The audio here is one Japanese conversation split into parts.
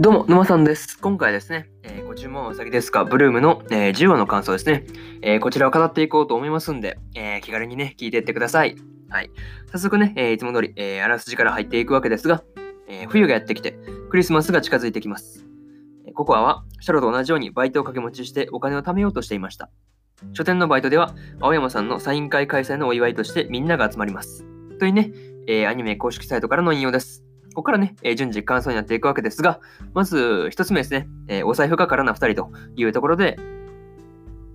どうも、沼さんです。今回ですね、えー、ご注文はお先ですか、ブルームの、えー、10話の感想ですね、えー、こちらを語っていこうと思いますんで、え気軽にね、聞いていってください。はい。早速ね、えいつも通り、えあらすじから入っていくわけですが、え冬がやってきて、クリスマスが近づいてきます。ココアは、シャロと同じようにバイトを掛け持ちしてお金を貯めようとしていました。書店のバイトでは、青山さんのサイン会開催のお祝いとしてみんなが集まります。というね、えアニメ公式サイトからの引用です。ここからね、えー、順次感想になっていくわけですが、まず1つ目ですね、え、お財布がからな2人というところで、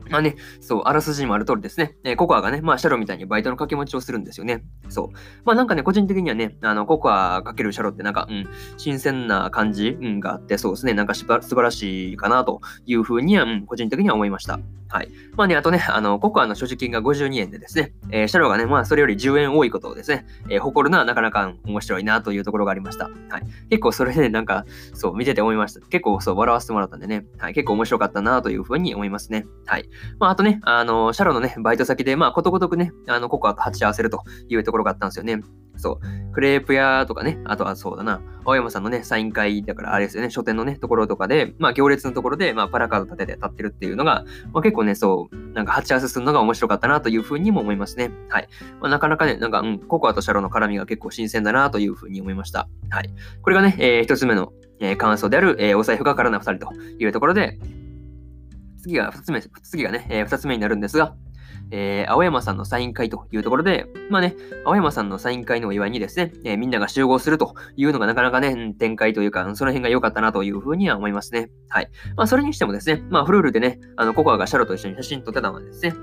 まあね、そう、あらすじにもある通りですね、えー、ココアがね、まあ、シャロみたいにバイトの掛け持ちをするんですよね。そう。まあなんかね、個人的にはね、あの、ココアかけるシャロってなんか、うん、新鮮な感じ、うん、があって、そうですね、なんか素晴らしいかなというふうには、うん、個人的には思いました。はい。まあね、あとね、あの、ココアの所持金が52円でですね、えー、シャロがね、まあそれより10円多いことをですね、えー、誇るのはなかなか面白いなというところがありました。はい。結構それで、ね、なんか、そう、見てて思いました。結構そう、笑わせてもらったんでね、はい、結構面白かったなというふうに思いますね。はい。まああとね、あの、シャロのね、バイト先で、まあことごとくね、あの、ココアと鉢合わせるというところがあったんですよね。そう。クレープ屋とかね、あとはそうだな、青山さんのね、サイン会だからあれですよね、書店のね、ところとかで、まあ行列のところで、まあパラカード立てて立ってるっていうのが、まあ結構ね、そう、なんか鉢合わせするのが面白かったなというふうにも思いますね。はい。まあ、なかなかね、なんか、うん、ココアとシャロの絡みが結構新鮮だなというふうに思いました。はい。これがね、えー、一つ目の、えー、感想である、えー、お財布がからな二人というところで、次が二つ目、次がね、えー、二つ目になるんですが、えー、青山さんのサイン会というところで、まあね、青山さんのサイン会のお祝いにですね、えー、みんなが集合するというのがなかなかね、展開というか、その辺が良かったなというふうには思いますね。はい。まあ、それにしてもですね、まあ、フルールでね、あの、ココアがシャロと一緒に写真撮ってたのはですね、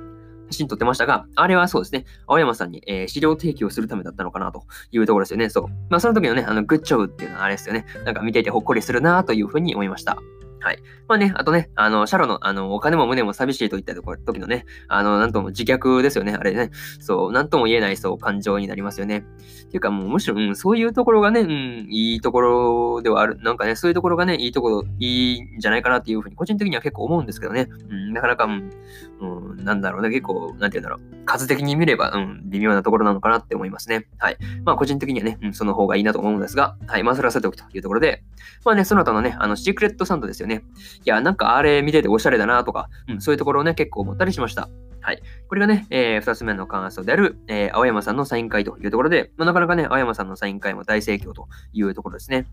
写真撮ってましたが、あれはそうですね、青山さんに、えー、資料提供するためだったのかなというところですよね。そう。まあ、その時のね、あの、グッジョブっていうのはあれですよね。なんか見ていてほっこりするなというふうに思いました。はい。まあね、あとね、あの、シャロの、あの、お金も胸も寂しいといったとこ時のね、あの、なんとも自虐ですよね、あれね。そう、なんとも言えない、そう、感情になりますよね。っていうか、もう、むしろ、うん、そういうところがね、うん、いいところではある。なんかね、そういうところがね、いいところ、いいんじゃないかなっていうふうに、個人的には結構思うんですけどね。うん、なかなか、うん、うん、なんだろうね、結構、なんて言うんだろう。数的に見れば、うん、微妙なところなのかなって思いますね。はい。まあ、個人的にはね、うん、その方がいいなと思うんですが、はい。まあ、それはさておきというところで、まあね、その後のね、あの、シークレットサンドですよね。いや、なんかあれ見てておしゃれだなとか、うん、そういうところをね、結構思ったりしました。はい。これがね、えー、二つ目の感想である、えー、青山さんのサイン会というところで、まあ、なかなかね、青山さんのサイン会も大盛況というところですね。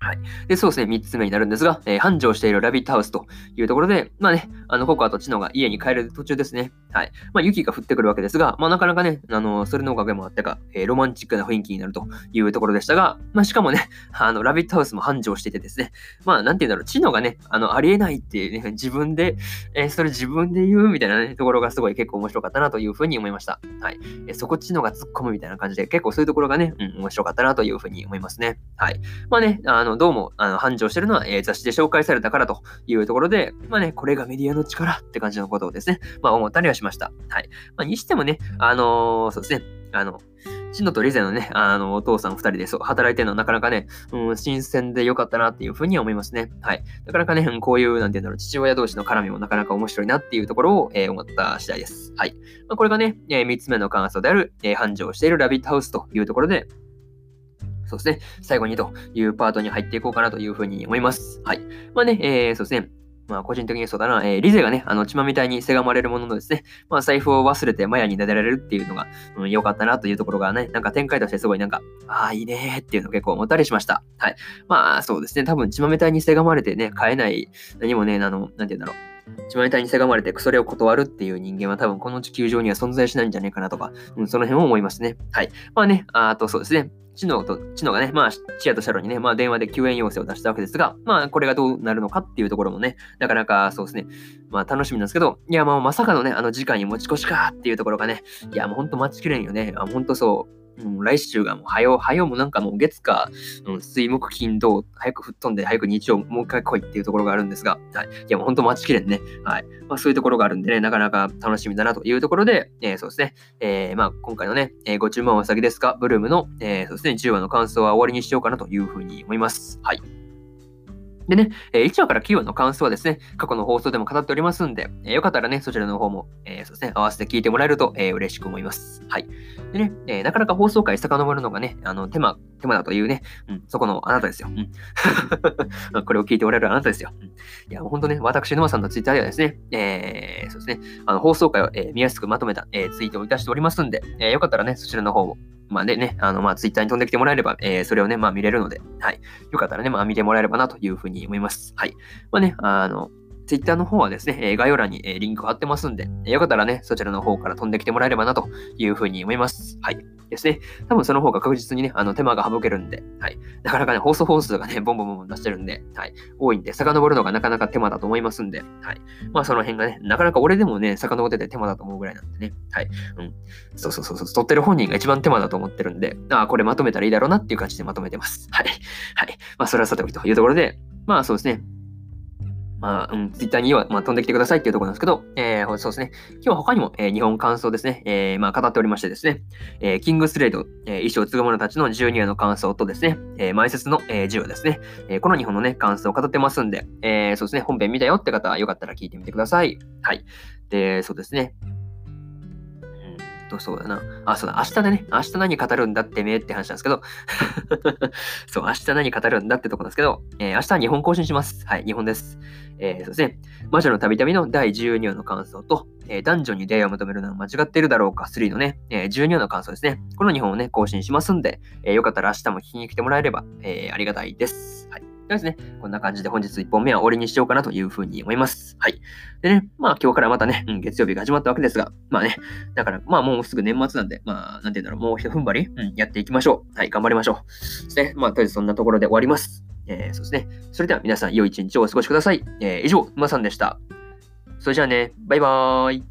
はい。で、そうですね、3つ目になるんですが、えー、繁盛しているラビットハウスというところで、まあね、あの、ココアとチノが家に帰る途中ですね。はい。まあ、雪が降ってくるわけですが、まあ、なかなかね、あの、それのおかげもあってか、えー、ロマンチックな雰囲気になるというところでしたが、まあ、しかもね、あの、ラビットハウスも繁盛しててですね、まあ、なんて言うんだろう、チノがね、あの、ありえないっていうね、自分で、えー、それ自分で言うみたいなね、ところがすごい結構面白かったなというふうに思いました。はい。えー、そこチノが突っ込むみたいな感じで、結構そういうところがね、うん、面白かったなというふうに思いますね。はい。まあね、あの、どうも、あの、繁盛してるのは、えー、雑誌で紹介されたからというところで、まあね、これがメディアの力って感じのことをですね、まあ思ったりはししました。はい。まあ、にしてもね、あのー、そうですね、あの、シノとリゼのね、あの、お父さん二人でそう働いてるのはなかなかね、うん、新鮮で良かったなっていうふうに思いますね。はい。なかなかね、こういう、なんていうんだろう、父親同士の絡みもなかなか面白いなっていうところを、えー、思った次第です。はい。まあ、これがね、えー、つ目の感想である、えー、繁盛しているラビットハウスというところで、そうですね、最後にというパートに入っていこうかなというふうに思います。はい。まあね、えー、そうですね、まあ、個人的にそうだな、えー、リゼがね、あの、血まみたいにせがまれるもののですね、まあ、財布を忘れてマヤに撫でられるっていうのが、うん、良かったなというところがね、なんか展開としてすごいなんか、ああ、いいねーっていうのを結構思ったりしました。はい。まあ、そうですね、多分血まみたいにせがまれてね、買えない、何もね、あの、なんて言うんだろう。血まみたいにせがまれてそれを断るっていう人間は多分この地球上には存在しないんじゃないかなとか、うん、その辺を思いますね。はい。まあね、あとそうですね。知能と、知能がね、まあ、チアとシャロにね、まあ、電話で救援要請を出したわけですが、まあ、これがどうなるのかっていうところもね、なかなかそうですね、まあ、楽しみなんですけど、いや、もうまさかのね、あの、次回に持ち越しかっていうところがね、いや、もうほんと待ちきれんよね。あ、ほんとそう。う、来週がもう、はよ、はよもなんかもう月か、うん、水木金土、早く吹っ飛んで、早く日曜もう一回来いっていうところがあるんですが、はい。いや、もうほんと待ちきれんね。はい。まあ、そういうところがあるんでね、なかなか楽しみだなというところで、えー、そうですね。えー、まあ、今回のね、えー、ご注文はお先ですか、ブルームの、えー、そうですね、10話の感想は終わりにしようかなというふうに思います。はい。でね、え1話から9話の感想はですね、過去の放送でも語っておりますんで、えよかったらね、そちらの方も、えそうですね、合わせて聞いてもらえると、え嬉しく思います。はい。でね、えなかなか放送回遡るのがね、あの、手間、手間だというね、うん、そこのあなたですよ。うん、これを聞いておられるあなたですよ。うん、いや、ほんとね、私、沼さんのツイッターではですね、えー、そうですね、あの、放送回を、え見やすくまとめた、えツイートをいたしておりますんで、えよかったらね、そちらの方を、まあでね、あの、まあ、ツイッターに飛んできてもらえれば、えー、それをね、まあ見れるので、はい。よかったらね、まあ見てもらえればなというふうに思います。はい。まあね、あの、ツイッターの方はですね、え概要欄に、えリンク貼ってますんで、よかったらね、そちらの方から飛んできてもらえればなというふうに思います。はい。ですね。多分その方が確実にね、あの手間が省けるんで、はい。なかなかね、放送本数がね、ボンボンボン出してるんで、はい。多いんで、遡るのがなかなか手間だと思いますんで、はい。まあその辺がね、なかなか俺でもね、遡ってて手間だと思うぐらいなんでね、はい。うん。そうそうそうそう、撮ってる本人が一番手間だと思ってるんで、ああ、これまとめたらいいだろうなっていう感じでまとめてます。はい。はい。まあそれはさておきというところで、まあそうですね。まあ、うん、ツイッターには、まあ、飛んできてくださいっていうところなんですけど、えー、そうですね。今日は他にも、えー、日本感想ですね、えー、まあ、語っておりましてですね、えー、キングスレイド、えー、衣装継ぐ者たちの12話の感想とですね、えー、前説の、えー、10話ですね、えー、この日本のね、感想を語ってますんで、えー、そうですね、本編見たよって方はよかったら聞いてみてください。はい。で、そうですね。と、そうだな。あ、そうだ、明日でね、明日何語るんだってめって話なんですけど そう、明日何語るんだってとこなんですけど、えー、明日は日本更新します。はい、日本です。えー、そうですね。魔女のたびたびの第12話の感想と、えー、男女に出会いを求めるのは間違っているだろうか3のね、えー、12話の感想ですね。この2本をね、更新しますんで、えー、よかったら明日も聞きに来てもらえれば、えー、ありがたいです。は。ですね、こんな感じで本日1本目は終わりにしようかなというふうに思います。はい。でね、まあ今日からまたね、うん、月曜日が始まったわけですが、まあね、だからまあもうすぐ年末なんで、まあなんて言うんだろう、もう一踏ん張り、うん、やっていきましょう。はい、頑張りましょう。ですね、まあとりあえずそんなところで終わります。えー、そうですね。それでは皆さん良い一日をお過ごしください。えー、以上、馬さんでした。それじゃあね、バイバーイ。